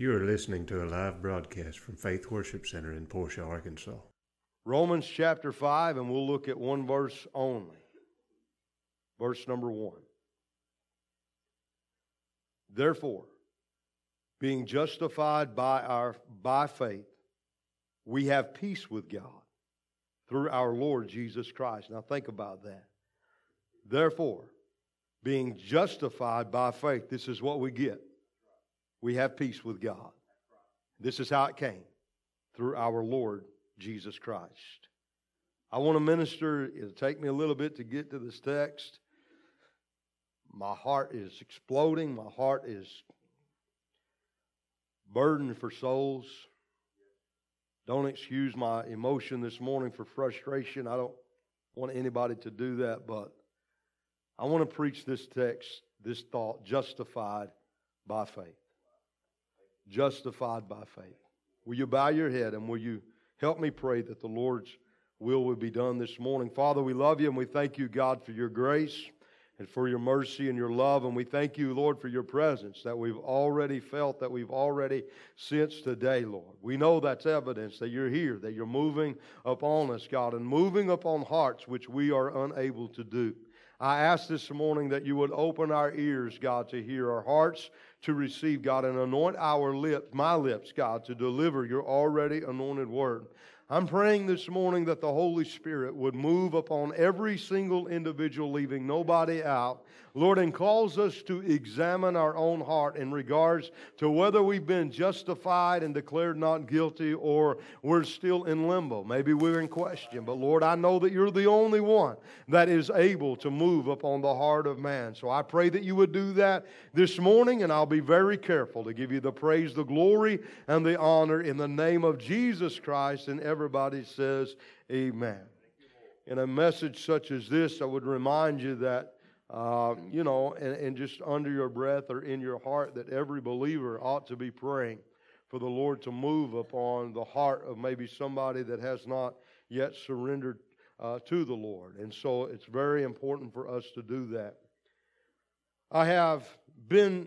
You are listening to a live broadcast from Faith Worship Center in Portia, Arkansas. Romans chapter 5, and we'll look at one verse only. Verse number 1. Therefore, being justified by, our, by faith, we have peace with God through our Lord Jesus Christ. Now think about that. Therefore, being justified by faith, this is what we get we have peace with God. This is how it came through our Lord Jesus Christ. I want to minister, it'll take me a little bit to get to this text. My heart is exploding, my heart is burdened for souls. Don't excuse my emotion this morning for frustration. I don't want anybody to do that, but I want to preach this text, this thought, justified by faith justified by faith. Will you bow your head and will you help me pray that the Lord's will will be done this morning? Father, we love you and we thank you, God, for your grace and for your mercy and your love. And we thank you, Lord, for your presence that we've already felt, that we've already sensed today, Lord. We know that's evidence that you're here, that you're moving upon us, God, and moving upon hearts which we are unable to do. I ask this morning that you would open our ears, God, to hear our hearts to receive, God, and anoint our lips, my lips, God, to deliver your already anointed word. I'm praying this morning that the Holy Spirit would move upon every single individual, leaving nobody out. Lord, and calls us to examine our own heart in regards to whether we've been justified and declared not guilty or we're still in limbo. Maybe we're in question. But Lord, I know that you're the only one that is able to move upon the heart of man. So I pray that you would do that this morning, and I'll be very careful to give you the praise, the glory, and the honor in the name of Jesus Christ. And everybody says, Amen. In a message such as this, I would remind you that, uh, you know, and, and just under your breath or in your heart, that every believer ought to be praying for the Lord to move upon the heart of maybe somebody that has not yet surrendered uh, to the Lord. And so it's very important for us to do that. I have been,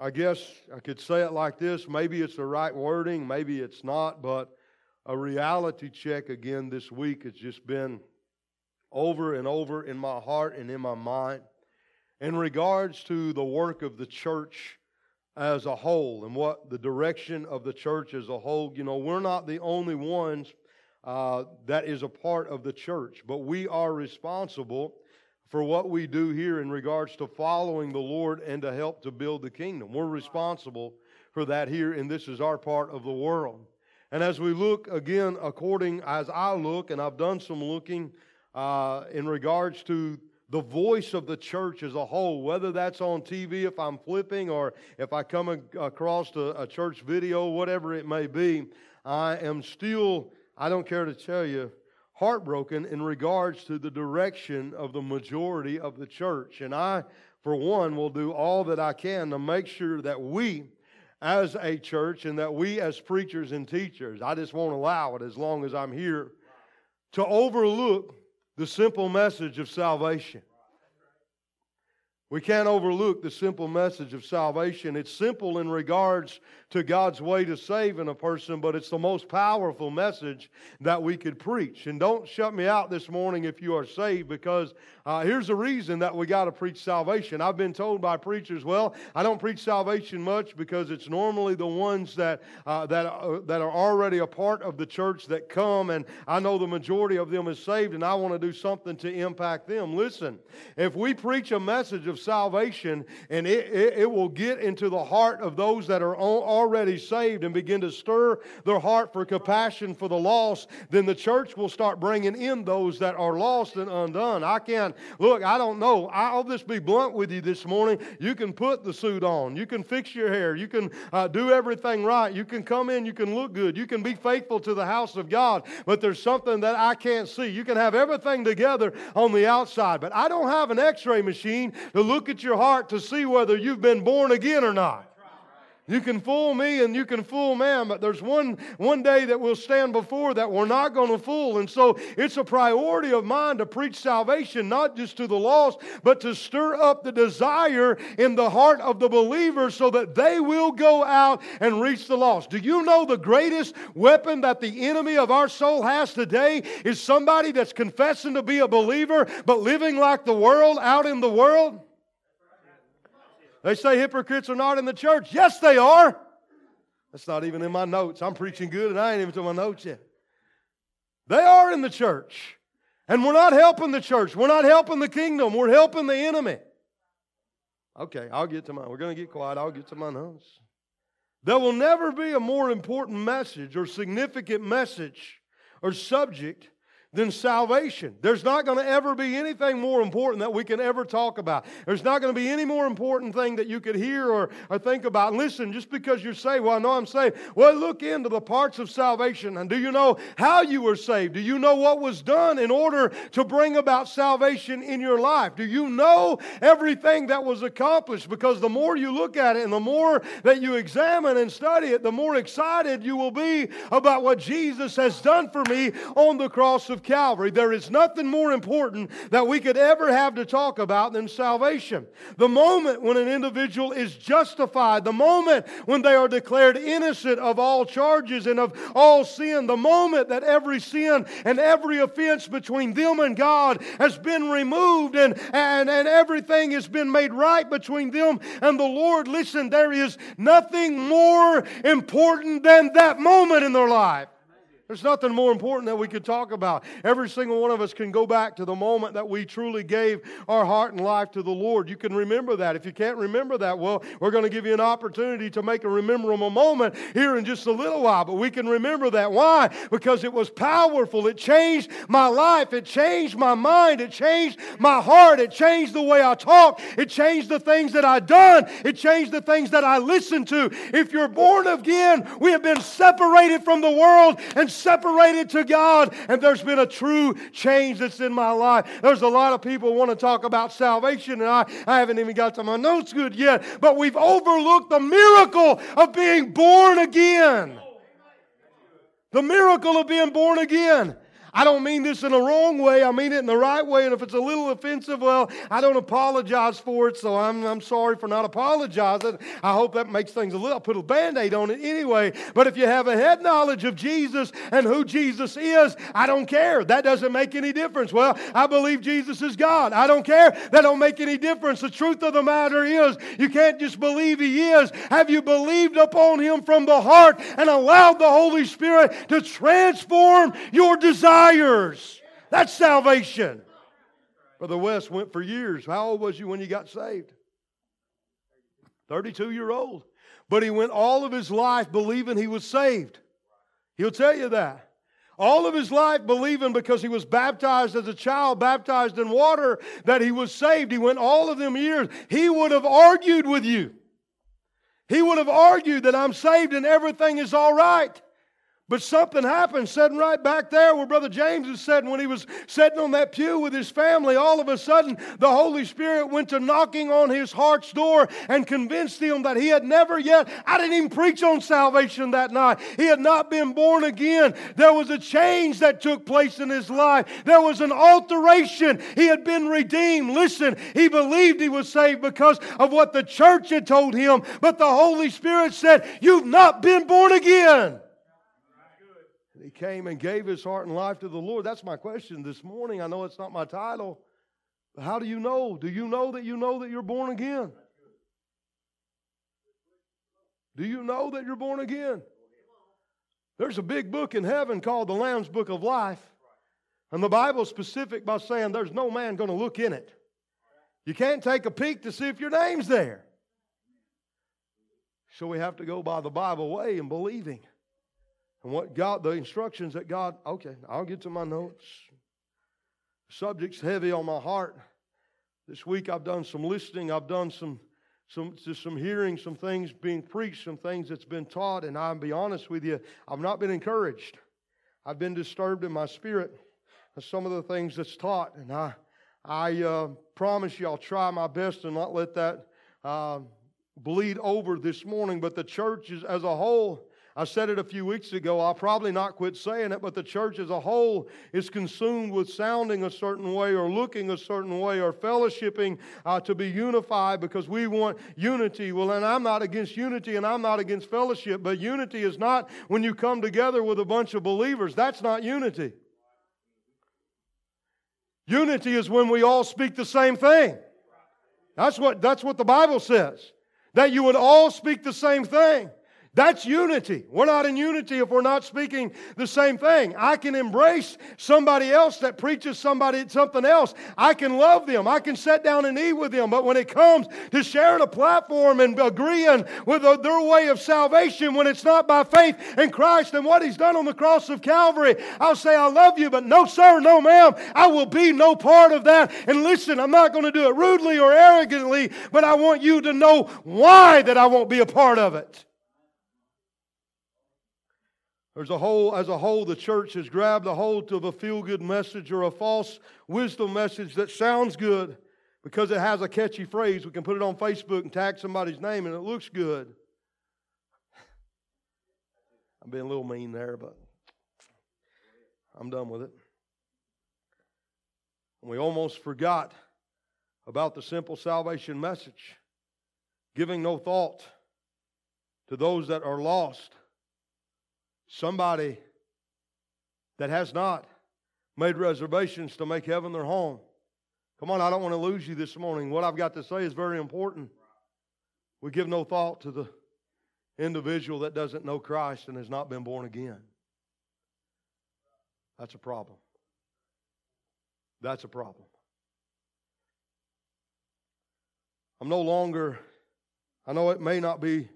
I guess I could say it like this maybe it's the right wording, maybe it's not, but a reality check again this week. It's just been over and over in my heart and in my mind in regards to the work of the church as a whole and what the direction of the church as a whole. You know, we're not the only ones uh, that is a part of the church, but we are responsible for what we do here in regards to following the Lord and to help to build the kingdom. We're responsible for that here, and this is our part of the world. And as we look again, according as I look, and I've done some looking uh, in regards to the voice of the church as a whole, whether that's on TV if I'm flipping or if I come across a, a church video, whatever it may be, I am still, I don't care to tell you, heartbroken in regards to the direction of the majority of the church. And I, for one, will do all that I can to make sure that we, as a church and that we as preachers and teachers, I just won't allow it as long as I'm here, to overlook the simple message of salvation. We can't overlook the simple message of salvation. It's simple in regards to God's way to save in a person, but it's the most powerful message that we could preach. And don't shut me out this morning if you are saved, because uh, here's the reason that we got to preach salvation. I've been told by preachers, well, I don't preach salvation much because it's normally the ones that uh, that uh, that are already a part of the church that come, and I know the majority of them is saved, and I want to do something to impact them. Listen, if we preach a message of salvation, and it, it, it will get into the heart of those that are already saved and begin to stir their heart for compassion for the lost, then the church will start bringing in those that are lost and undone. I can't, look, I don't know. I'll just be blunt with you this morning. You can put the suit on, you can fix your hair, you can uh, do everything right, you can come in, you can look good, you can be faithful to the house of God, but there's something that I can't see. You can have everything together on the outside, but I don't have an x ray machine to look at your heart to see whether you've been born again or not. You can fool me and you can fool man, but there's one, one day that we'll stand before that we're not going to fool. And so it's a priority of mine to preach salvation, not just to the lost, but to stir up the desire in the heart of the believer so that they will go out and reach the lost. Do you know the greatest weapon that the enemy of our soul has today is somebody that's confessing to be a believer but living like the world out in the world? They say hypocrites are not in the church. Yes, they are. That's not even in my notes. I'm preaching good and I ain't even to my notes yet. They are in the church. And we're not helping the church. We're not helping the kingdom. We're helping the enemy. Okay, I'll get to mine. We're going to get quiet. I'll get to my notes. There will never be a more important message or significant message or subject than salvation. There's not going to ever be anything more important that we can ever talk about. There's not going to be any more important thing that you could hear or, or think about. And listen, just because you're saved, well, I know I'm saved. Well, look into the parts of salvation. And do you know how you were saved? Do you know what was done in order to bring about salvation in your life? Do you know everything that was accomplished? Because the more you look at it and the more that you examine and study it, the more excited you will be about what Jesus has done for me on the cross of of Calvary, there is nothing more important that we could ever have to talk about than salvation. The moment when an individual is justified, the moment when they are declared innocent of all charges and of all sin, the moment that every sin and every offense between them and God has been removed and, and, and everything has been made right between them and the Lord, listen, there is nothing more important than that moment in their life. There's nothing more important that we could talk about. Every single one of us can go back to the moment that we truly gave our heart and life to the Lord. You can remember that. If you can't remember that, well, we're going to give you an opportunity to make a memorable moment here in just a little while. But we can remember that. Why? Because it was powerful. It changed my life. It changed my mind. It changed my heart. It changed the way I talk. It changed the things that I done. It changed the things that I listened to. If you're born again, we have been separated from the world and separated to God, and there's been a true change that's in my life. There's a lot of people want to talk about salvation, and I, I haven't even got to my notes good yet, but we've overlooked the miracle of being born again. The miracle of being born again. I don't mean this in a wrong way. I mean it in the right way. And if it's a little offensive, well, I don't apologize for it. So I'm, I'm sorry for not apologizing. I hope that makes things a little, I'll put a band aid on it anyway. But if you have a head knowledge of Jesus and who Jesus is, I don't care. That doesn't make any difference. Well, I believe Jesus is God. I don't care. That don't make any difference. The truth of the matter is, you can't just believe He is. Have you believed upon Him from the heart and allowed the Holy Spirit to transform your desire? That's salvation. Brother West went for years. How old was you when you got saved? 32 year old. But he went all of his life believing he was saved. He'll tell you that. All of his life believing because he was baptized as a child, baptized in water, that he was saved. He went all of them years. He would have argued with you. He would have argued that I'm saved and everything is all right. But something happened, sitting right back there where Brother James was sitting when he was sitting on that pew with his family. All of a sudden, the Holy Spirit went to knocking on his heart's door and convinced him that he had never yet, I didn't even preach on salvation that night. He had not been born again. There was a change that took place in his life, there was an alteration. He had been redeemed. Listen, he believed he was saved because of what the church had told him, but the Holy Spirit said, You've not been born again. He came and gave his heart and life to the Lord. That's my question this morning. I know it's not my title, but how do you know? Do you know that you know that you're born again? Do you know that you're born again? There's a big book in heaven called the Lamb's Book of Life. And the Bible's specific by saying there's no man going to look in it. You can't take a peek to see if your name's there. So we have to go by the Bible way and believing. And what God, the instructions that God, okay, I'll get to my notes. The subject's heavy on my heart. This week I've done some listening, I've done some some just some hearing, some things being preached, some things that's been taught, and I'll be honest with you, I've not been encouraged. I've been disturbed in my spirit of some of the things that's taught, and I I uh, promise you I'll try my best to not let that uh, bleed over this morning, but the church is, as a whole, I said it a few weeks ago. I'll probably not quit saying it, but the church as a whole is consumed with sounding a certain way or looking a certain way or fellowshipping uh, to be unified because we want unity. Well, and I'm not against unity and I'm not against fellowship, but unity is not when you come together with a bunch of believers. That's not unity. Unity is when we all speak the same thing. That's what, that's what the Bible says. That you would all speak the same thing. That's unity. We're not in unity if we're not speaking the same thing. I can embrace somebody else that preaches somebody something else. I can love them. I can sit down and eat with them. But when it comes to sharing a platform and agreeing with their way of salvation, when it's not by faith in Christ and what He's done on the cross of Calvary, I'll say, I love you, but no, sir, no, ma'am, I will be no part of that. And listen, I'm not going to do it rudely or arrogantly, but I want you to know why that I won't be a part of it. There's a whole, as a whole, the church has grabbed a hold of a feel good message or a false wisdom message that sounds good because it has a catchy phrase. We can put it on Facebook and tag somebody's name and it looks good. I'm being a little mean there, but I'm done with it. And we almost forgot about the simple salvation message, giving no thought to those that are lost Somebody that has not made reservations to make heaven their home. Come on, I don't want to lose you this morning. What I've got to say is very important. We give no thought to the individual that doesn't know Christ and has not been born again. That's a problem. That's a problem. I'm no longer, I know it may not be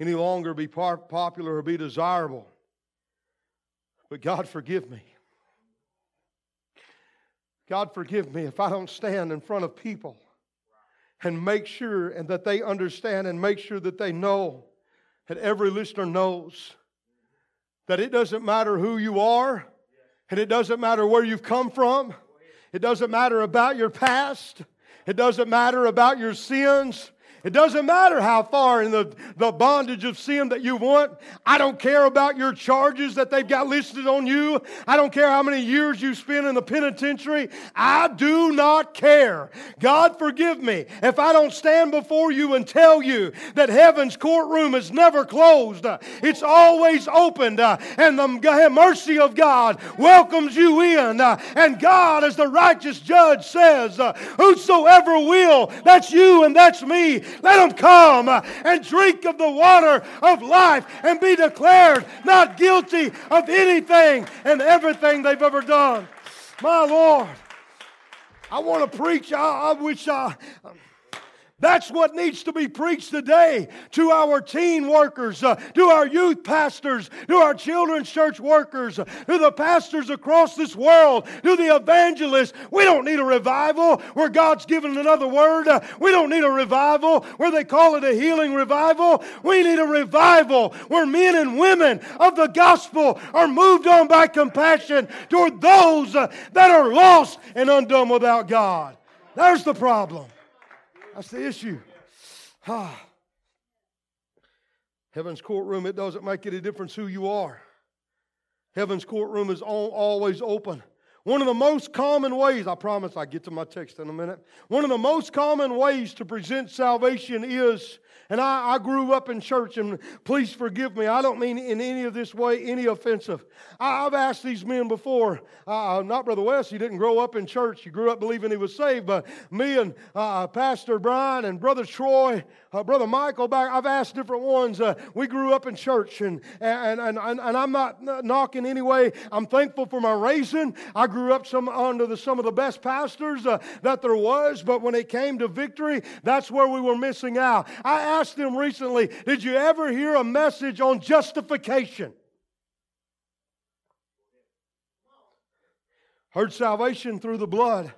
any longer be popular or be desirable. But God, forgive me. God, forgive me if I don't stand in front of people and make sure and that they understand and make sure that they know that every listener knows that it doesn't matter who you are and it doesn't matter where you've come from. It doesn't matter about your past. It doesn't matter about your sins. It doesn't matter how far in the, the bondage of sin that you want. I don't care about your charges that they've got listed on you. I don't care how many years you spend in the penitentiary. I do not care. God, forgive me if I don't stand before you and tell you that heaven's courtroom is never closed. It's always opened, uh, and the mercy of God welcomes you in. Uh, and God, as the righteous judge says, uh, Whosoever will, that's you and that's me let them come and drink of the water of life and be declared not guilty of anything and everything they've ever done. My Lord, I want to preach. I, I wish I. That's what needs to be preached today to our teen workers, uh, to our youth pastors, to our children's church workers, uh, to the pastors across this world, to the evangelists. We don't need a revival where God's given another word. Uh, we don't need a revival where they call it a healing revival. We need a revival where men and women of the gospel are moved on by compassion toward those uh, that are lost and undone without God. There's the problem. That's the issue. Ah. Heaven's courtroom, it doesn't make any difference who you are. Heaven's courtroom is always open. One of the most common ways, I promise I get to my text in a minute. One of the most common ways to present salvation is and I, I grew up in church, and please forgive me. I don't mean in any of this way any offensive. I, have asked these men before, uh, not Brother West, he didn't grow up in church. He grew up believing he was saved, but me and uh, Pastor Brian and Brother Troy, uh, Brother Michael, back, I've asked different ones. Uh, we grew up in church, and, and, and, and, and I'm not knocking anyway. I'm thankful for my raising. I grew up some under the, some of the best pastors uh, that there was, but when it came to victory, that's where we were missing out. I asked them recently, Did you ever hear a message on justification? Heard salvation through the blood,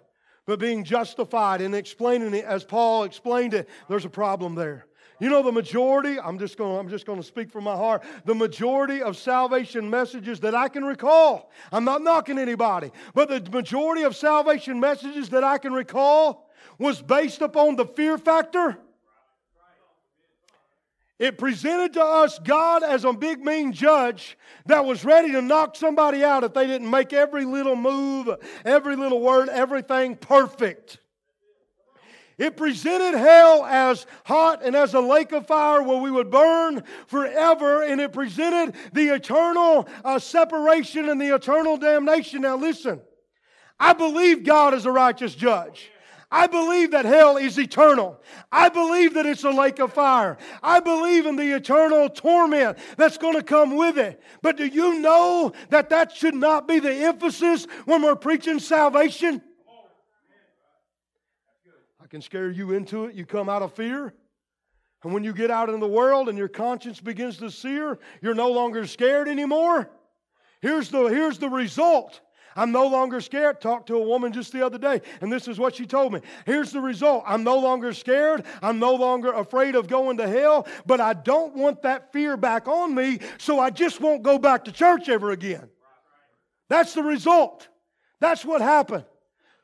but being justified and explaining it as Paul explained it, there's a problem there. You know the majority, I'm just going I'm just going to speak from my heart. The majority of salvation messages that I can recall. I'm not knocking anybody, but the majority of salvation messages that I can recall was based upon the fear factor It presented to us God as a big mean judge that was ready to knock somebody out if they didn't make every little move, every little word, everything perfect. It presented hell as hot and as a lake of fire where we would burn forever, and it presented the eternal uh, separation and the eternal damnation. Now, listen, I believe God is a righteous judge. I believe that hell is eternal. I believe that it's a lake of fire. I believe in the eternal torment that's going to come with it. But do you know that that should not be the emphasis when we're preaching salvation? I can scare you into it. You come out of fear. And when you get out in the world and your conscience begins to sear, you're no longer scared anymore. Here's the, here's the result I'm no longer scared. Talked to a woman just the other day, and this is what she told me. Here's the result I'm no longer scared. I'm no longer afraid of going to hell, but I don't want that fear back on me, so I just won't go back to church ever again. That's the result. That's what happened.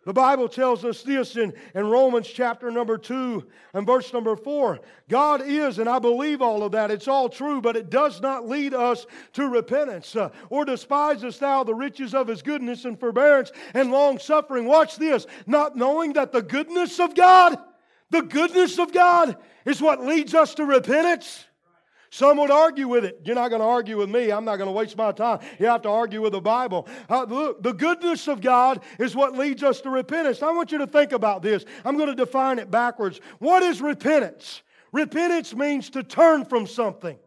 The Bible tells us this in, in Romans chapter number 2 and verse number 4. God is, and I believe all of that, it's all true, but it does not lead us to repentance. Uh, or despisest thou the riches of his goodness and forbearance and long suffering? Watch this, not knowing that the goodness of God, the goodness of God is what leads us to repentance. Some would argue with it. You're not going to argue with me. I'm not going to waste my time. You have to argue with the Bible. Uh, look, the goodness of God is what leads us to repentance. I want you to think about this. I'm going to define it backwards. What is repentance? Repentance means to turn from something.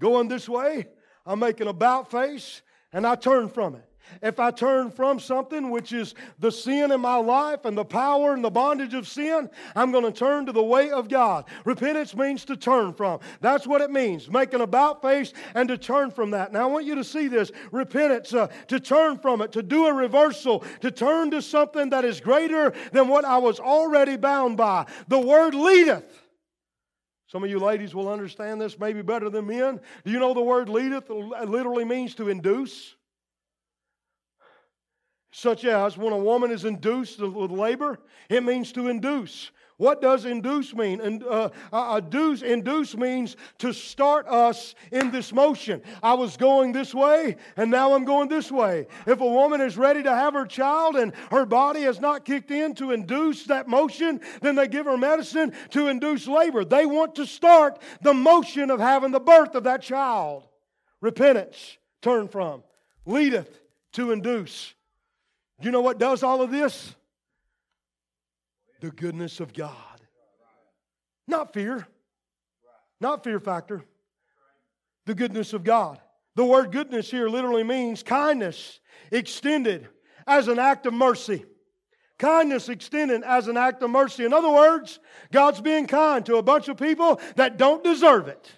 Going this way, I'm making about face, and I turn from it. If I turn from something which is the sin in my life and the power and the bondage of sin, I'm going to turn to the way of God. Repentance means to turn from. That's what it means. Make an about face and to turn from that. Now I want you to see this. Repentance, uh, to turn from it, to do a reversal, to turn to something that is greater than what I was already bound by. The word leadeth. Some of you ladies will understand this maybe better than men. Do you know the word leadeth literally means to induce? Such as when a woman is induced with labor, it means to induce. What does induce mean? And, uh, induce, induce means to start us in this motion. I was going this way, and now I'm going this way. If a woman is ready to have her child and her body has not kicked in to induce that motion, then they give her medicine to induce labor. They want to start the motion of having the birth of that child. Repentance, turn from, leadeth to induce. You know what does all of this? The goodness of God. Not fear. Not fear factor. The goodness of God. The word goodness here literally means kindness extended as an act of mercy. Kindness extended as an act of mercy. In other words, God's being kind to a bunch of people that don't deserve it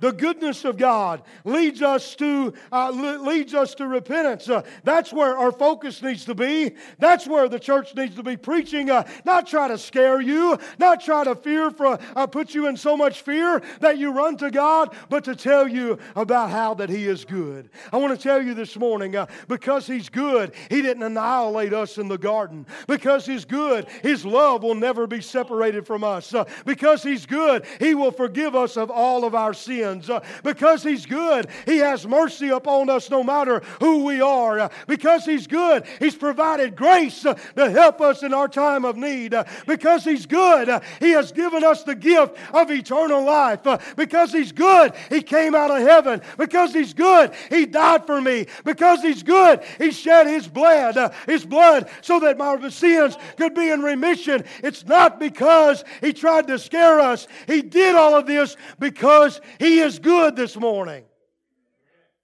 the goodness of God leads us to uh, leads us to repentance. Uh, that's where our focus needs to be. That's where the church needs to be preaching. Uh, not try to scare you, not try to fear for uh, put you in so much fear that you run to God, but to tell you about how that He is good. I want to tell you this morning uh, because He's good, He didn't annihilate us in the garden. Because He's good, His love will never be separated from us. Uh, because He's good, He will forgive us of all of our sins sins. Uh, because He's good, He has mercy upon us no matter who we are. Uh, because He's good, He's provided grace uh, to help us in our time of need. Because He's good, He has given us the gift of eternal life. Because He's good, He came out of heaven. Because He's good, He died for me. Because He's good, He shed His blood, His blood, so that my sins could be in remission. It's not because He tried to scare us. He did all of this because He is good this morning.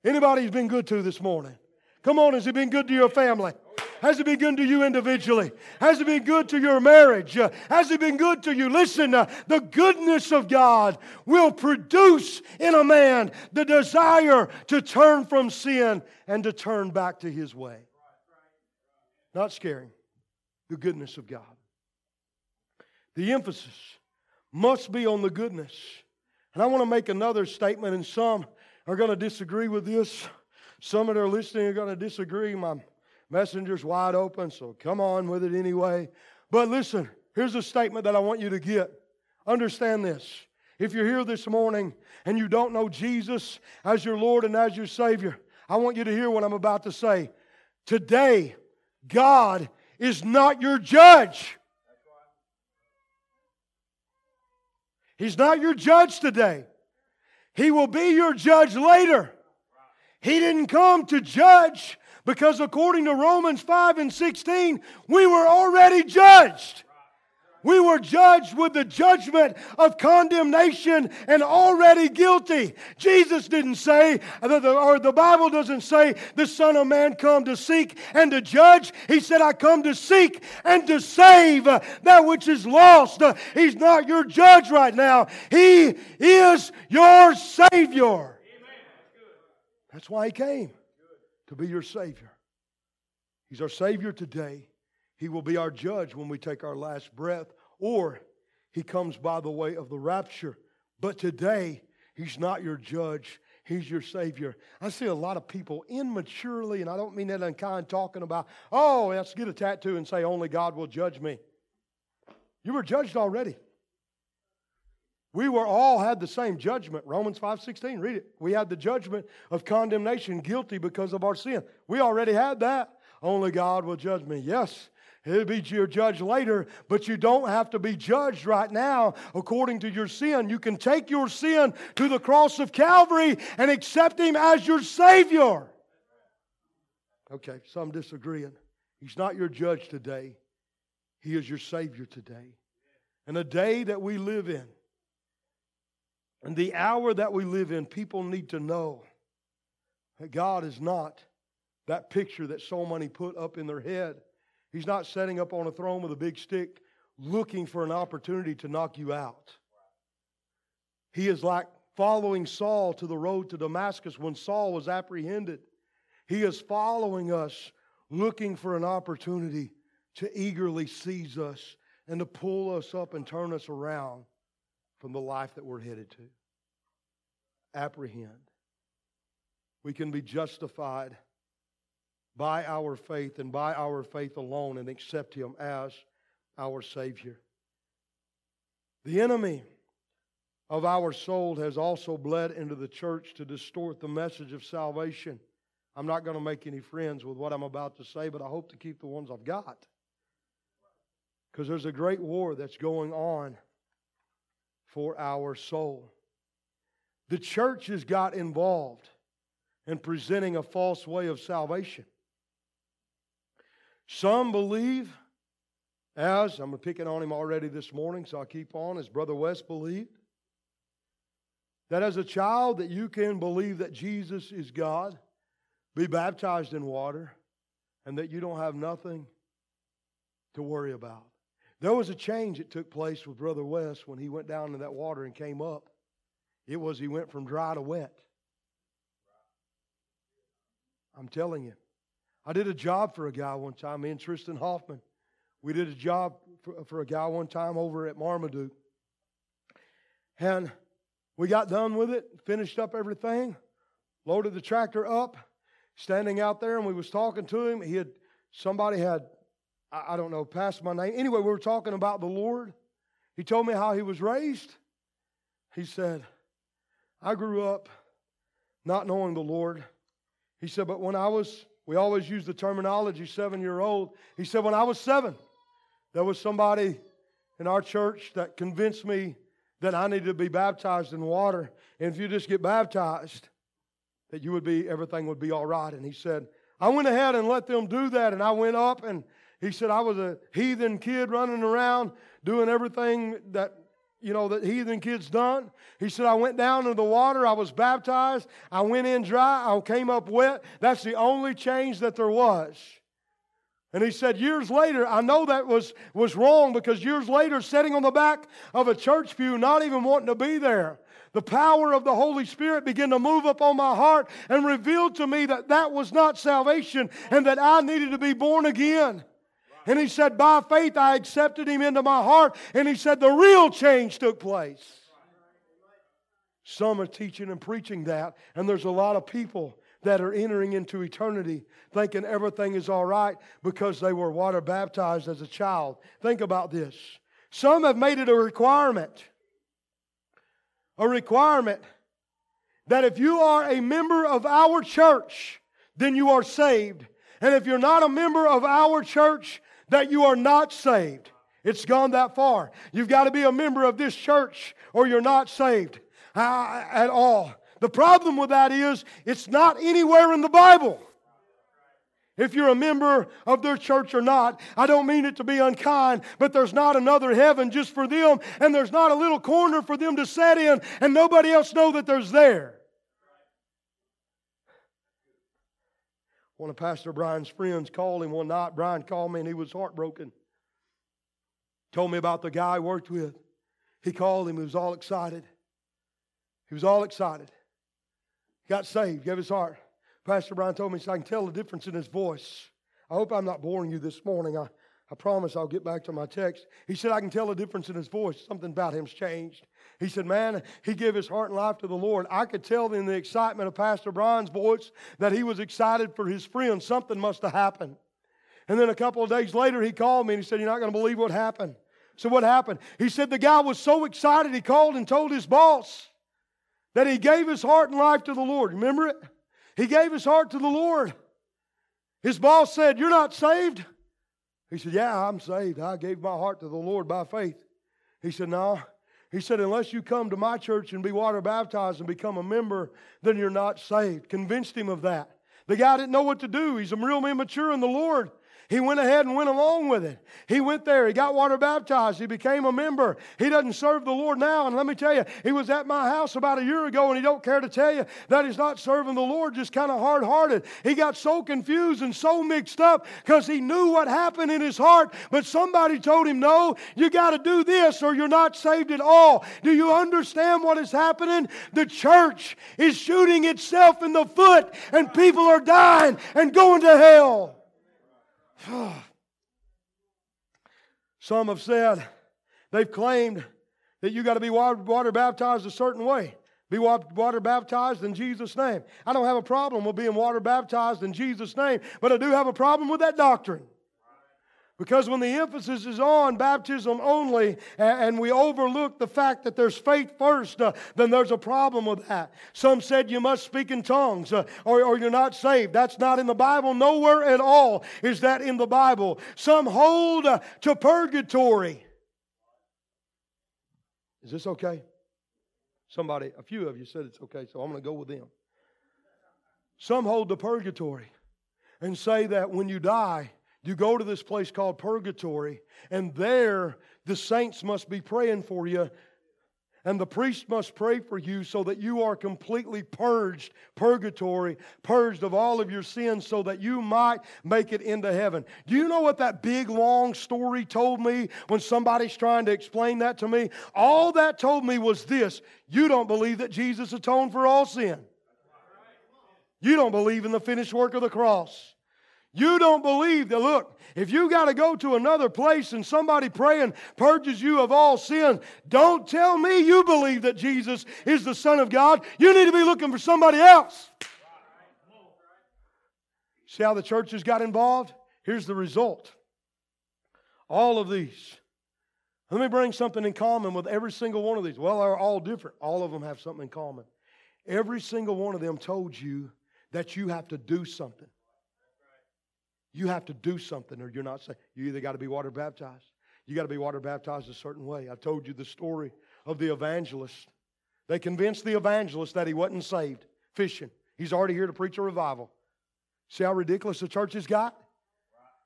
Anybody who's been good to this morning? Come on, has it been good to your family? Has it been good to you individually? Has it been good to your marriage? Has it been good to you? Listen, uh, the goodness of God will produce in a man the desire to turn from sin and to turn back to his way. Not scaring, the goodness of God. The emphasis must be on the goodness and I want to make another statement, and some are going to disagree with this. Some that are listening are going to disagree. My messenger's wide open, so come on with it anyway. But listen, here's a statement that I want you to get. Understand this. If you're here this morning and you don't know Jesus as your Lord and as your Savior, I want you to hear what I'm about to say. Today, God is not your judge. He's not your judge today. He will be your judge later. He didn't come to judge because according to Romans 5 and 16, we were already judged. We were judged with the judgment of condemnation and already guilty. Jesus didn't say, or the Bible doesn't say, the Son of Man come to seek and to judge. He said, I come to seek and to save that which is lost. He's not your judge right now. He is your Savior. That's why He came, to be your Savior. He's our Savior today. He will be our judge when we take our last breath, or He comes by the way of the rapture. But today, He's not your judge. He's your Savior. I see a lot of people immaturely, and I don't mean that unkind, talking about, oh, let's get a tattoo and say, only God will judge me. You were judged already. We were all had the same judgment. Romans 5:16, read it. We had the judgment of condemnation, guilty because of our sin. We already had that. Only God will judge me. Yes, He'll be your judge later, but you don't have to be judged right now according to your sin. You can take your sin to the cross of Calvary and accept Him as your Savior. Okay, some disagreeing. He's not your judge today, He is your Savior today. And a day that we live in, and the hour that we live in, people need to know that God is not that picture that so many put up in their head. He's not setting up on a throne with a big stick looking for an opportunity to knock you out. He is like following Saul to the road to Damascus when Saul was apprehended. He is following us, looking for an opportunity to eagerly seize us and to pull us up and turn us around from the life that we're headed to. Apprehend. We can be justified by our faith and by our faith alone and accept Him as our Savior. The enemy of our soul has also bled into the church to distort the message of salvation. I'm not going to make any friends with what I'm about to say, but I hope to keep the ones I've got. Because there's a great war that's going on for our soul. The church has got involved in presenting a false way of salvation. Some believe, as I'm picking on him already this morning, so I'll keep on, as Brother West believed, that as a child that you can believe that Jesus is God, be baptized in water, and that you don't have nothing to worry about. There was a change that took place with Brother West when he went down in that water and came up. It was he went from dry to wet. I'm telling you. I did a job for a guy one time, me and Tristan Hoffman. We did a job for, for a guy one time over at Marmaduke. And we got done with it, finished up everything, loaded the tractor up, standing out there, and we was talking to him. He had somebody had I, don't know, passed my name. Anyway, we were talking about the Lord. He told me how he was raised. He said, I grew up not knowing the Lord. He said, but when I was, we always use the terminology seven year old. He said, when I was seven, there was somebody in our church that convinced me that I needed to be baptized in water. And if you just get baptized, that you would be, everything would be all right. And he said, I went ahead and let them do that. And I went up and he said, I was a heathen kid running around doing everything that, you know, that heathen kids done. He said, I went down into the water. I was baptized. I went in dry. I came up wet. That's the only change that there was. And he said, years later, I know that was, was wrong because years later, sitting on the back of a church pew, not even wanting to be there, the power of the Holy Spirit began to move up on my heart and revealed to me that that was not salvation and that I needed to be born again. And he said, By faith, I accepted him into my heart. And he said, The real change took place. Some are teaching and preaching that. And there's a lot of people that are entering into eternity thinking everything is all right because they were water baptized as a child. Think about this. Some have made it a requirement a requirement that if you are a member of our church, then you are saved. And if you're not a member of our church, that you are not saved. It's gone that far. You've got to be a member of this church or you're not saved uh, at all. The problem with that is it's not anywhere in the Bible. If you're a member of their church or not, I don't mean it to be unkind, but there's not another heaven just for them, and there's not a little corner for them to sit in, and nobody else know that there's there. One of Pastor Brian's friends called him one night. Brian called me and he was heartbroken. Told me about the guy I worked with. He called him, he was all excited. He was all excited. Got saved, gave his heart. Pastor Brian told me, so I can tell the difference in his voice. I hope I'm not boring you this morning. I, I promise I'll get back to my text. He said, I can tell the difference in his voice. Something about him's changed. He said, Man, he gave his heart and life to the Lord. I could tell in the excitement of Pastor Brian's voice that he was excited for his friend. Something must have happened. And then a couple of days later, he called me and he said, You're not going to believe what happened. So, what happened? He said the guy was so excited, he called and told his boss that he gave his heart and life to the Lord. Remember it? He gave his heart to the Lord. His boss said, You're not saved. He said, Yeah, I'm saved. I gave my heart to the Lord by faith. He said, No, he said, unless you come to my church and be water baptized and become a member, then you're not saved. Convinced him of that. The guy didn't know what to do. He's a real immature in the Lord. He went ahead and went along with it. He went there. He got water baptized. He became a member. He doesn't serve the Lord now. And let me tell you, he was at my house about a year ago, and he don't care to tell you that he's not serving the Lord, just kind of hard-hearted. He got so confused and so mixed up because he knew what happened in his heart, but somebody told him, no, you got to do this or you're not saved at all. Do you understand what is happening? The church is shooting itself in the foot, and people are dying and going to hell. Some have said, they've claimed that you got to be water, baptized a certain way. Be water baptized in Jesus' name. I don't have a problem with being water baptized in Jesus' name, but I do have a problem with that doctrine. Because when the emphasis is on baptism only and we overlook the fact that there's faith first, uh, then there's a problem with that. Some said you must speak in tongues uh, or, or you're not saved. That's not in the Bible. Nowhere at all is that in the Bible. Some hold uh, to purgatory. Is this okay? Somebody, a few of you said it's okay, so I'm going to go with them. Some hold to purgatory and say that when you die, you go to this place called purgatory, and there the saints must be praying for you. And the priest must pray for you so that you are completely purged, purgatory, purged of all of your sins so that you might make it into heaven. Do you know what that big long story told me when somebody's trying to explain that to me? All that told me was this you don't believe that Jesus atoned for all sin. You don't believe in the finished work of the cross. You don't believe that, look, if you got to go to another place and somebody praying purges you of all sin, don't tell me you believe that Jesus is the Son of God. You need to be looking for somebody else. See how the churches got involved? Here's the result. All of these. Let me bring something in common with every single one of these. Well, they're all different. All of them have something in common. Every single one of them told you that you have to do something. You have to do something or you're not saved. You either got to be water baptized. You got to be water baptized a certain way. I told you the story of the evangelist. They convinced the evangelist that he wasn't saved, fishing. He's already here to preach a revival. See how ridiculous the church has got?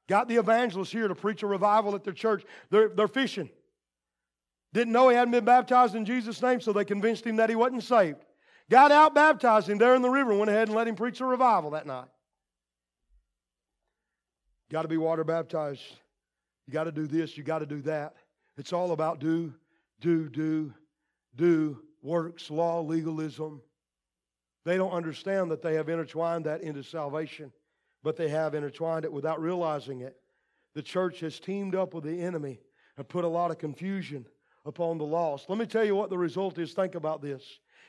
Got the evangelist here to preach a revival at their church. They're, they're fishing. Didn't know he hadn't been baptized in Jesus' name, so they convinced him that he wasn't saved. Got out, baptized him there in the river, went ahead and let him preach a revival that night. Got to be water baptized. You got to do this, you got to do that. It's all about do, do, do, do, works, law, legalism. They don't understand that they have intertwined that into salvation, but they have intertwined it without realizing it. The church has teamed up with the enemy and put a lot of confusion upon the lost. Let me tell you what the result is. Think about this.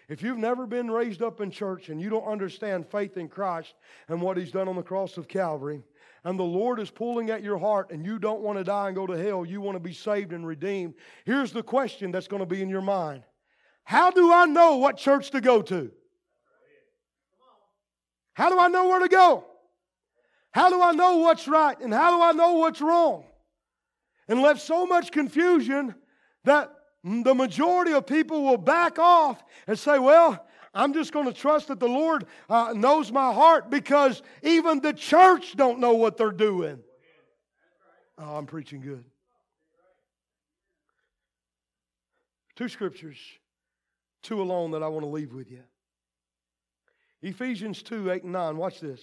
If you've never been raised up in church and you don't understand faith in Christ and what He's done on the cross of Calvary, and the Lord is pulling at your heart and you don't want to die and go to hell, you want to be saved and redeemed, here's the question that's going to be in your mind how do I know what church to go to? How do I know where to go? How do I know what's right and how do I know what's wrong? And left so much confusion that the majority of people will back off and say, Well, I'm just going to trust that the Lord uh, knows my heart because even the church don't know what they're doing. Oh, I'm preaching good. Two scriptures, two alone that I want to leave with you. Ephesians 2 8 and 9. Watch this.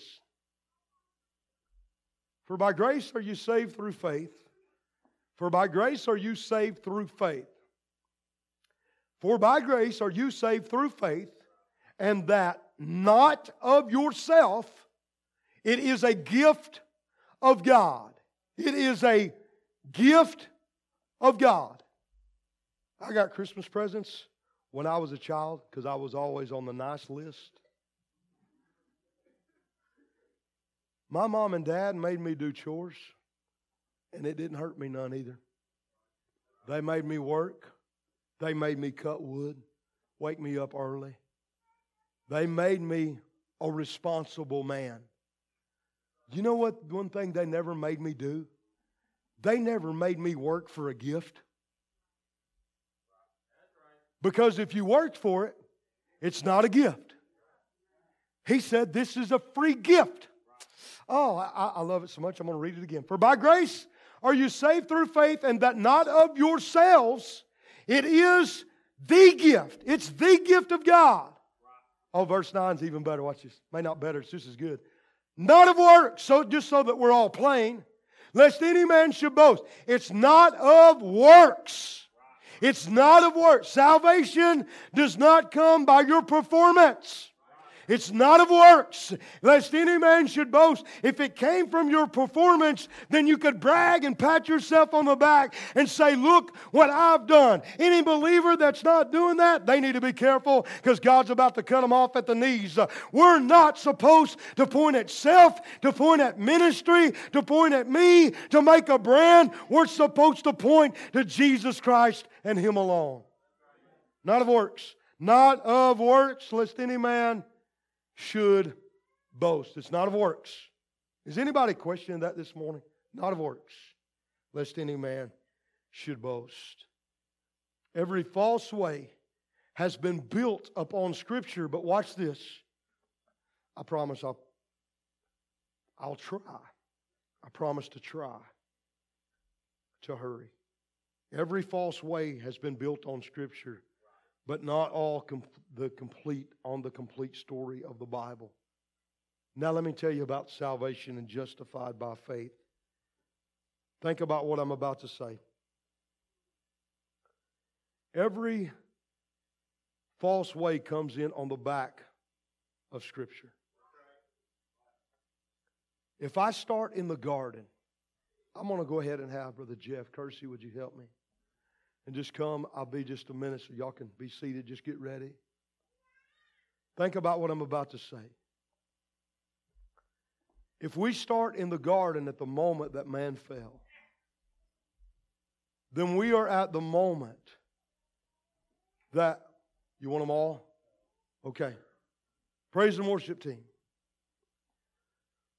For by grace are you saved through faith. For by grace are you saved through faith. For by grace are you saved through faith, and that not of yourself, it is a gift of God. It is a gift of God. I got Christmas presents when I was a child because I was always on the nice list. My mom and dad made me do chores, and it didn't hurt me none either. They made me work, they made me cut wood, wake me up early. They made me a responsible man. You know what? One thing they never made me do? They never made me work for a gift. Because if you worked for it, it's not a gift. He said, This is a free gift. Oh, I, I love it so much. I'm going to read it again. For by grace are you saved through faith, and that not of yourselves. It is the gift. It's the gift of God. Oh, verse 9 is even better. Watch this. May not better, it's just as good. Not of works, so just so that we're all plain, lest any man should boast. It's not of works. It's not of works. Salvation does not come by your performance. It's not of works, lest any man should boast. If it came from your performance, then you could brag and pat yourself on the back and say, Look what I've done. Any believer that's not doing that, they need to be careful because God's about to cut them off at the knees. Uh, we're not supposed to point at self, to point at ministry, to point at me, to make a brand. We're supposed to point to Jesus Christ and Him alone. Not of works. Not of works, lest any man should boast. It's not of works. Is anybody questioning that this morning? Not of works, lest any man should boast. Every false way has been built upon Scripture, but watch this. I promise I'll, I'll try. I promise to try to hurry. Every false way has been built on Scripture, but not all com- the complete on the complete story of the Bible. Now let me tell you about salvation and justified by faith. Think about what I'm about to say. Every false way comes in on the back of Scripture. If I start in the garden, I'm going to go ahead and have Brother Jeff Kersey, would you help me? And just come. I'll be just a minute so y'all can be seated. Just get ready. Think about what I'm about to say. If we start in the garden at the moment that man fell, then we are at the moment that, you want them all? Okay. Praise and worship team.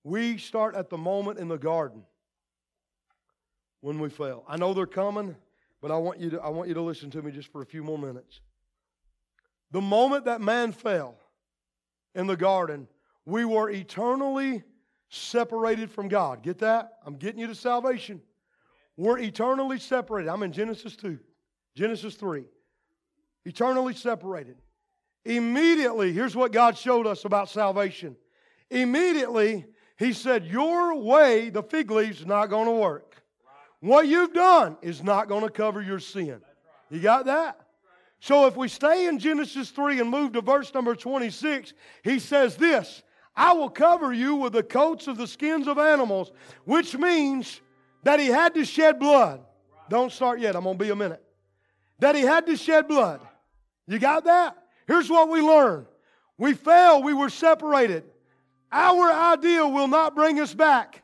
We start at the moment in the garden when we fell. I know they're coming. But I want you to, I want you to listen to me just for a few more minutes. The moment that man fell in the garden, we were eternally separated from God. Get that? I'm getting you to salvation. We're eternally separated. I'm in Genesis 2, Genesis 3. Eternally separated. Immediately, here's what God showed us about salvation. Immediately, He said, Your way, the fig leaves, is not going to work. What you've done is not going to cover your sin. You got that? So if we stay in Genesis 3 and move to verse number 26, he says this I will cover you with the coats of the skins of animals, which means that he had to shed blood. Don't start yet, I'm going to be a minute. That he had to shed blood. You got that? Here's what we learn we fell, we were separated. Our idea will not bring us back.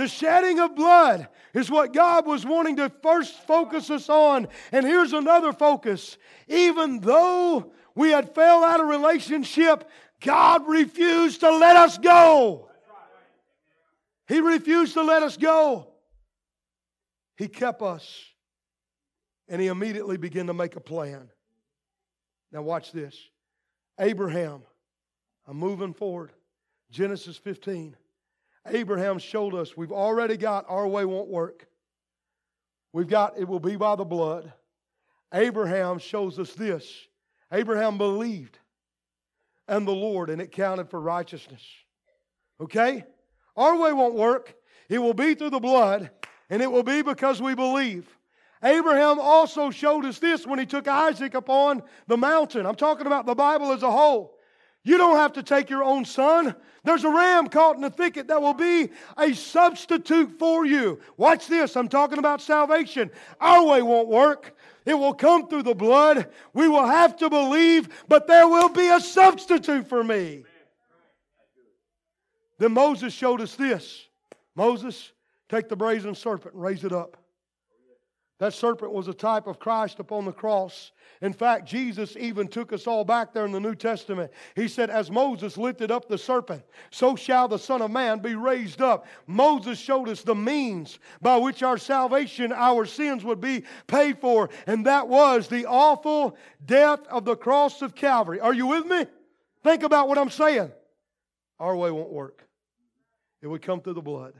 The shedding of blood is what God was wanting to first focus us on. And here's another focus. Even though we had fell out of relationship, God refused to let us go. He refused to let us go. He kept us. And he immediately began to make a plan. Now, watch this. Abraham, I'm moving forward. Genesis 15. Abraham showed us we've already got our way won't work. We've got it will be by the blood. Abraham shows us this. Abraham believed and the Lord, and it counted for righteousness. Okay? Our way won't work. It will be through the blood, and it will be because we believe. Abraham also showed us this when he took Isaac upon the mountain. I'm talking about the Bible as a whole. You don't have to take your own son. There's a ram caught in the thicket that will be a substitute for you. Watch this. I'm talking about salvation. Our way won't work. It will come through the blood. We will have to believe, but there will be a substitute for me. Then Moses showed us this Moses, take the brazen serpent and raise it up. That serpent was a type of Christ upon the cross. In fact, Jesus even took us all back there in the New Testament. He said, As Moses lifted up the serpent, so shall the Son of Man be raised up. Moses showed us the means by which our salvation, our sins would be paid for, and that was the awful death of the cross of Calvary. Are you with me? Think about what I'm saying. Our way won't work, it would come through the blood.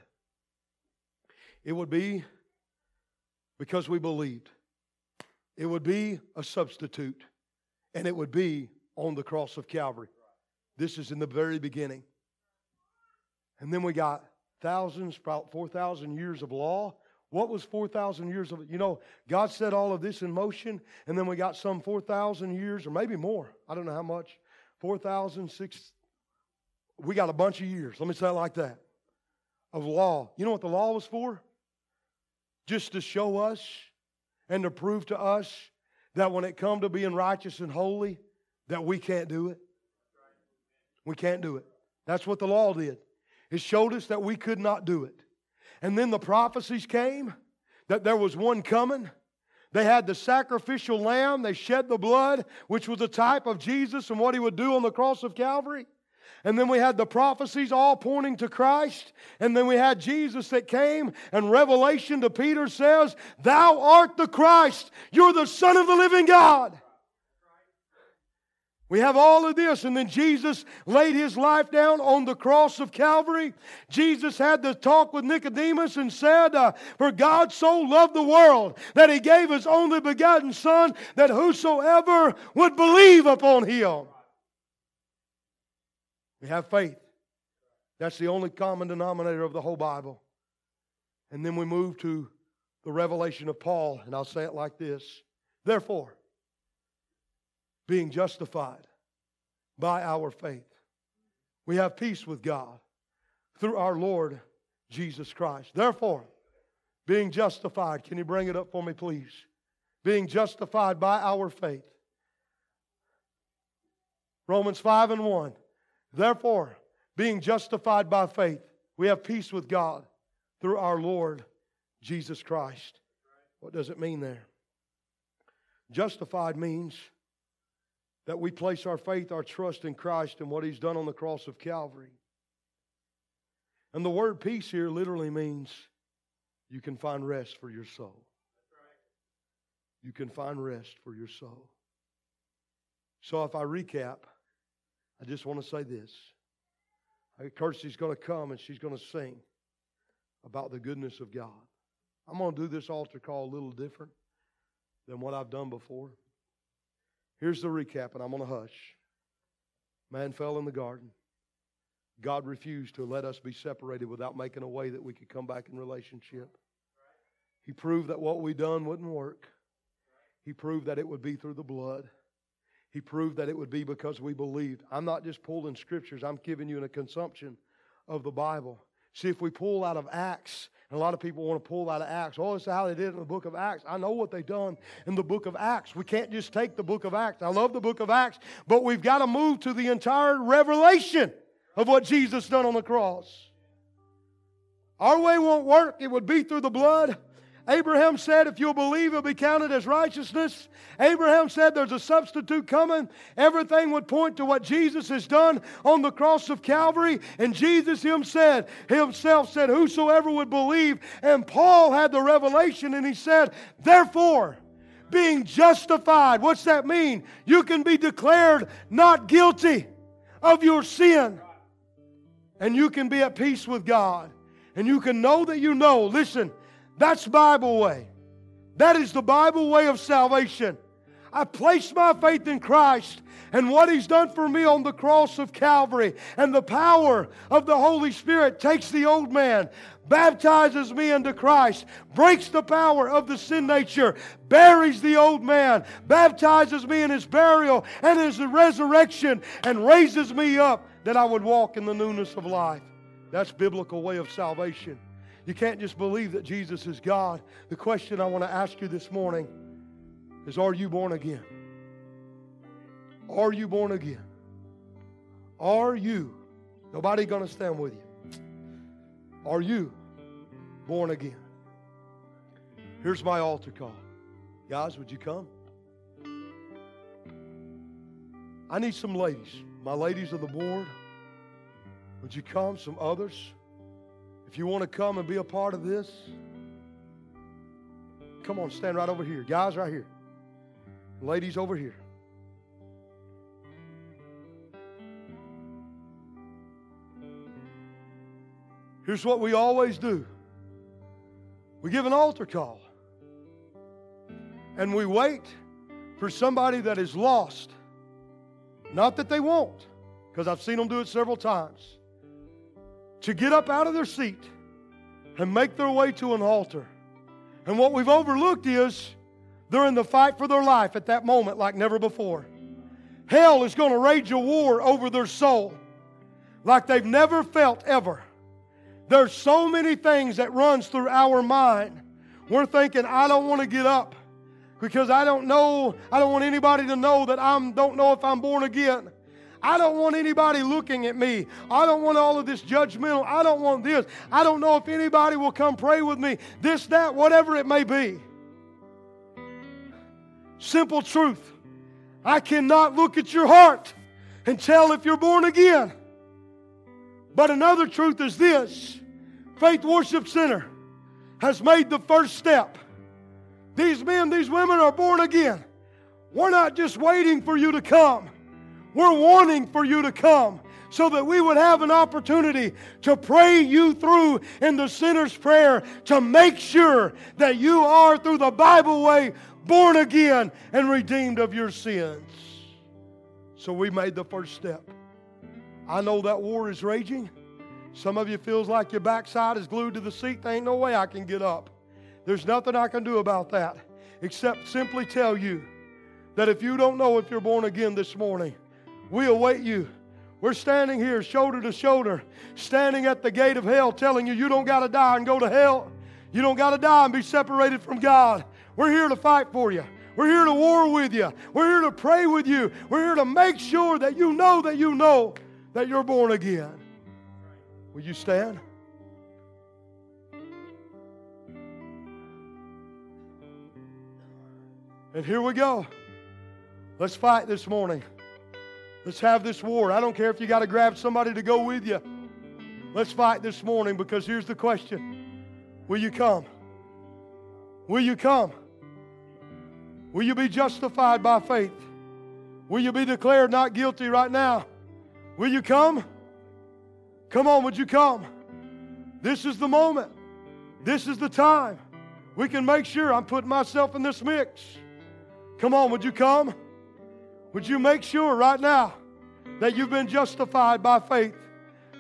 It would be because we believed. It would be a substitute, and it would be on the cross of Calvary. This is in the very beginning. And then we got thousands, about 4,000 years of law. What was 4,000 years of it? You know, God set all of this in motion, and then we got some 4,000 years, or maybe more. I don't know how much. 4,000, 6. We got a bunch of years. Let me say it like that. Of law. You know what the law was for? Just to show us and to prove to us that when it come to being righteous and holy, that we can't do it. We can't do it. That's what the law did. It showed us that we could not do it. And then the prophecies came that there was one coming. They had the sacrificial lamb, they shed the blood, which was a type of Jesus and what he would do on the cross of Calvary. And then we had the prophecies all pointing to Christ. And then we had Jesus that came, and Revelation to Peter says, Thou art the Christ. You're the Son of the living God. We have all of this, and then Jesus laid his life down on the cross of Calvary. Jesus had the talk with Nicodemus and said, uh, For God so loved the world that he gave his only begotten Son, that whosoever would believe upon him we have faith. That's the only common denominator of the whole Bible. And then we move to the revelation of Paul, and I'll say it like this Therefore, being justified by our faith, we have peace with God through our Lord Jesus Christ. Therefore, being justified, can you bring it up for me, please? Being justified by our faith. Romans 5 and 1. Therefore, being justified by faith, we have peace with God through our Lord Jesus Christ. What does it mean there? Justified means that we place our faith, our trust in Christ and what He's done on the cross of Calvary. And the word peace here literally means you can find rest for your soul. You can find rest for your soul. So if I recap, I just want to say this. Kirsty's going to come and she's going to sing about the goodness of God. I'm going to do this altar call a little different than what I've done before. Here's the recap, and I'm going to hush. Man fell in the garden. God refused to let us be separated without making a way that we could come back in relationship. He proved that what we done wouldn't work. He proved that it would be through the blood. He proved that it would be because we believed. I'm not just pulling scriptures, I'm giving you a consumption of the Bible. See, if we pull out of Acts, and a lot of people want to pull out of Acts. Oh, is how they did it in the book of Acts. I know what they done in the book of Acts. We can't just take the book of Acts. I love the book of Acts, but we've got to move to the entire revelation of what Jesus done on the cross. Our way won't work. It would be through the blood. Abraham said, If you'll believe, it'll be counted as righteousness. Abraham said, There's a substitute coming. Everything would point to what Jesus has done on the cross of Calvary. And Jesus himself, himself said, Whosoever would believe. And Paul had the revelation and he said, Therefore, being justified, what's that mean? You can be declared not guilty of your sin. And you can be at peace with God. And you can know that you know. Listen, that's Bible way. That is the Bible way of salvation. I place my faith in Christ and what He's done for me on the cross of Calvary. And the power of the Holy Spirit takes the old man, baptizes me into Christ, breaks the power of the sin nature, buries the old man, baptizes me in His burial and His resurrection, and raises me up that I would walk in the newness of life. That's biblical way of salvation. You can't just believe that Jesus is God. The question I want to ask you this morning is Are you born again? Are you born again? Are you? Nobody going to stand with you. Are you born again? Here's my altar call. Guys, would you come? I need some ladies. My ladies of the board. Would you come? Some others. If you want to come and be a part of this, come on, stand right over here. Guys, right here. Ladies, over here. Here's what we always do we give an altar call, and we wait for somebody that is lost. Not that they won't, because I've seen them do it several times to get up out of their seat and make their way to an altar. And what we've overlooked is they're in the fight for their life at that moment like never before. Hell is going to rage a war over their soul like they've never felt ever. There's so many things that runs through our mind. We're thinking, I don't want to get up because I don't know, I don't want anybody to know that I don't know if I'm born again. I don't want anybody looking at me. I don't want all of this judgmental. I don't want this. I don't know if anybody will come pray with me. This, that, whatever it may be. Simple truth. I cannot look at your heart and tell if you're born again. But another truth is this Faith Worship Center has made the first step. These men, these women are born again. We're not just waiting for you to come. We're wanting for you to come so that we would have an opportunity to pray you through in the sinner's prayer to make sure that you are, through the Bible way, born again and redeemed of your sins. So we made the first step. I know that war is raging. Some of you feels like your backside is glued to the seat. There ain't no way I can get up. There's nothing I can do about that except simply tell you that if you don't know if you're born again this morning, we await you. We're standing here shoulder to shoulder, standing at the gate of hell, telling you you don't got to die and go to hell. You don't got to die and be separated from God. We're here to fight for you. We're here to war with you. We're here to pray with you. We're here to make sure that you know that you know that you're born again. Will you stand? And here we go. Let's fight this morning. Let's have this war. I don't care if you got to grab somebody to go with you. Let's fight this morning because here's the question Will you come? Will you come? Will you be justified by faith? Will you be declared not guilty right now? Will you come? Come on, would you come? This is the moment. This is the time. We can make sure I'm putting myself in this mix. Come on, would you come? Would you make sure right now that you've been justified by faith?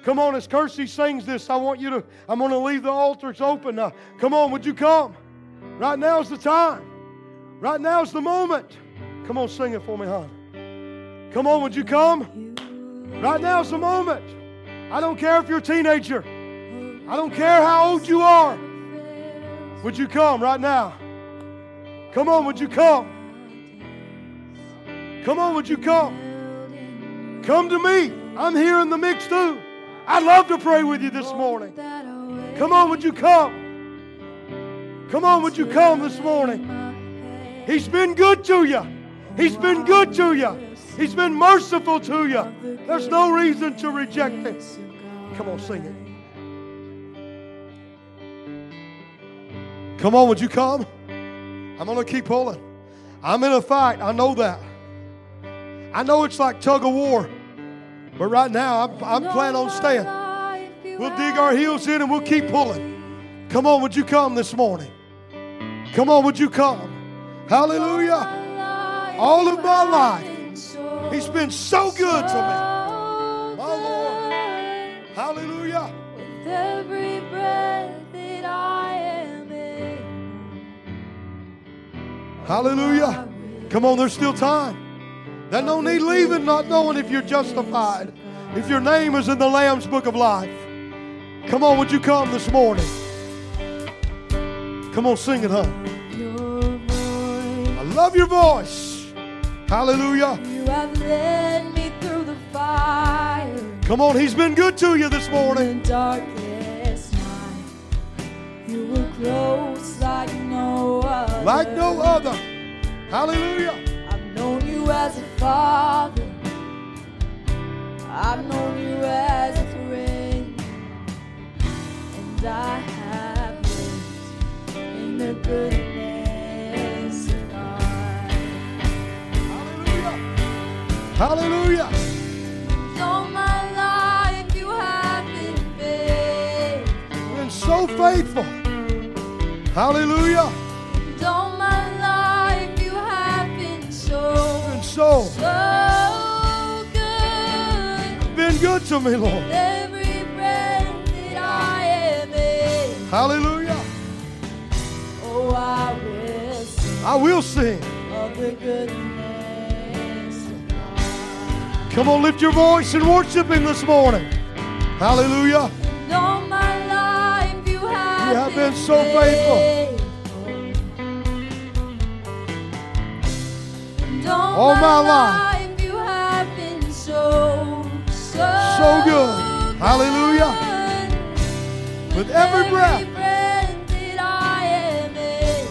Come on, as Kersey sings this, I want you to, I'm going to leave the altars open now. Come on, would you come? Right now is the time. Right now is the moment. Come on, sing it for me, hon. Come on, would you come? Right now is the moment. I don't care if you're a teenager. I don't care how old you are. Would you come right now? Come on, would you come? Come on, would you come? Come to me. I'm here in the mix too. I'd love to pray with you this morning. Come on, would you come? Come on, would you come this morning? He's been good to you. He's been good to you. He's been merciful to you. There's no reason to reject Him. Come on, sing it. Come on, would you come? I'm going to keep pulling. I'm in a fight. I know that. I know it's like tug of war. But right now, I'm, I'm planning on staying. We'll dig our heels in and we'll keep pulling. Come on, would you come this morning? Come on, would you come? Hallelujah. All of my life, He's been so good to me. My Lord. Hallelujah. With every breath that I am in, Hallelujah. Come on, there's still time. There's no need leaving not knowing if you're justified, if your name is in the Lamb's book of life. Come on, would you come this morning? Come on, sing it, huh? I love your voice. Hallelujah. You have led me through the fire, Come on, he's been good to you this morning. darkest night. You were close like no other. Like no other. Hallelujah. Known you as a father. I've known you as a friend. And I have lived in the goodness of God. Hallelujah. Hallelujah. All my life you have been faithful. Been so faithful. Hallelujah. So, Been so good. been good to me, Lord. Every breath that I am in, Hallelujah. oh, I will sing I will sing. of the goodness of God. Come on, lift your voice and worship Him this morning. Hallelujah. And all my life you have, You have been so faithful. All, All my, life you have been so, so, So good. Hallelujah. With every breath. breath that I am in,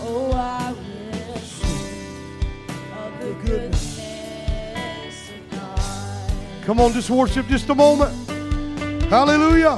oh, I will sing of the goodness. goodness of God. Come on, just worship just a moment. Hallelujah.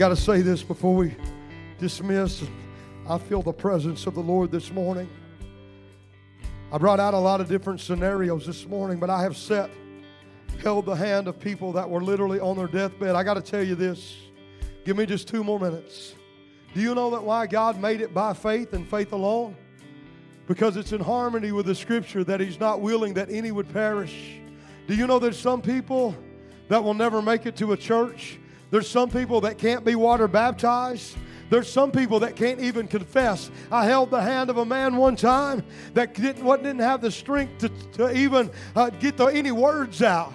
Got to say this before we dismiss. I feel the presence of the Lord this morning. I brought out a lot of different scenarios this morning, but I have set, held the hand of people that were literally on their deathbed. I got to tell you this. Give me just two more minutes. Do you know that why God made it by faith and faith alone? Because it's in harmony with the scripture that He's not willing that any would perish. Do you know there's some people that will never make it to a church? There's some people that can't be water baptized. There's some people that can't even confess. I held the hand of a man one time that didn't, didn't have the strength to, to even uh, get the, any words out.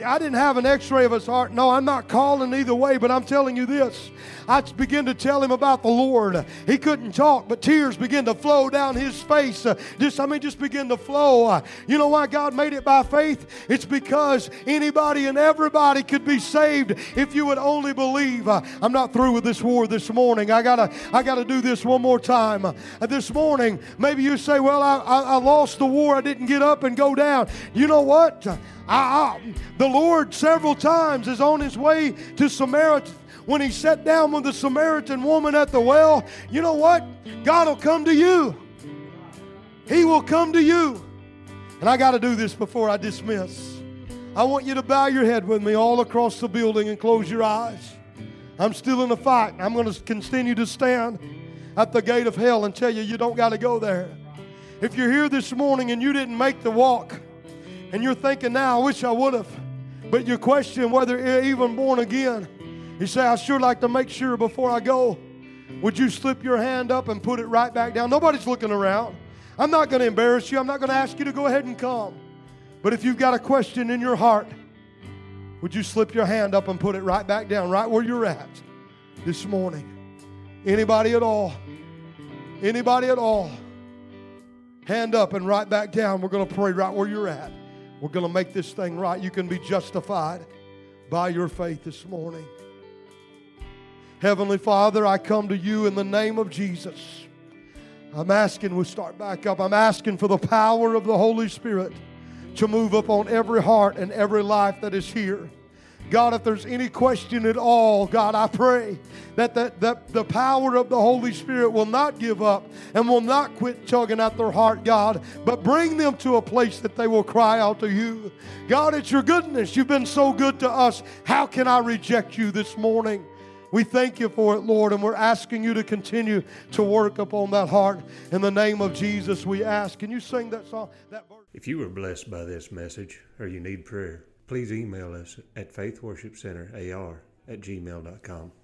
I didn't have an x ray of his heart. No, I'm not calling either way, but I'm telling you this. I began to tell him about the Lord. He couldn't talk, but tears began to flow down his face. Just, I mean, just begin to flow. You know why God made it by faith? It's because anybody and everybody could be saved if you would only believe. I'm not through with this war this morning. I gotta, I gotta do this one more time. This morning, maybe you say, "Well, I, I, I lost the war. I didn't get up and go down." You know what? The Lord several times is on his way to Samaritan. When he sat down with the Samaritan woman at the well, you know what? God will come to you. He will come to you. And I got to do this before I dismiss. I want you to bow your head with me all across the building and close your eyes. I'm still in the fight. I'm going to continue to stand at the gate of hell and tell you you don't got to go there. If you're here this morning and you didn't make the walk, and you're thinking now, I wish I would have, but you question whether you're even born again, you say, I sure like to make sure before I go. Would you slip your hand up and put it right back down? Nobody's looking around. I'm not going to embarrass you. I'm not going to ask you to go ahead and come. But if you've got a question in your heart, would you slip your hand up and put it right back down, right where you're at this morning? Anybody at all? Anybody at all? Hand up and right back down. We're going to pray right where you're at. We're going to make this thing right. You can be justified by your faith this morning. Heavenly Father, I come to you in the name of Jesus. I'm asking, we'll start back up. I'm asking for the power of the Holy Spirit to move upon every heart and every life that is here. God, if there's any question at all, God, I pray that the, that the power of the Holy Spirit will not give up and will not quit tugging at their heart, God, but bring them to a place that they will cry out to you. God, it's your goodness. You've been so good to us. How can I reject you this morning? We thank you for it, Lord, and we're asking you to continue to work upon that heart. In the name of Jesus, we ask. Can you sing that song? That verse? If you were blessed by this message or you need prayer, please email us at faithworshipcenterar at gmail.com.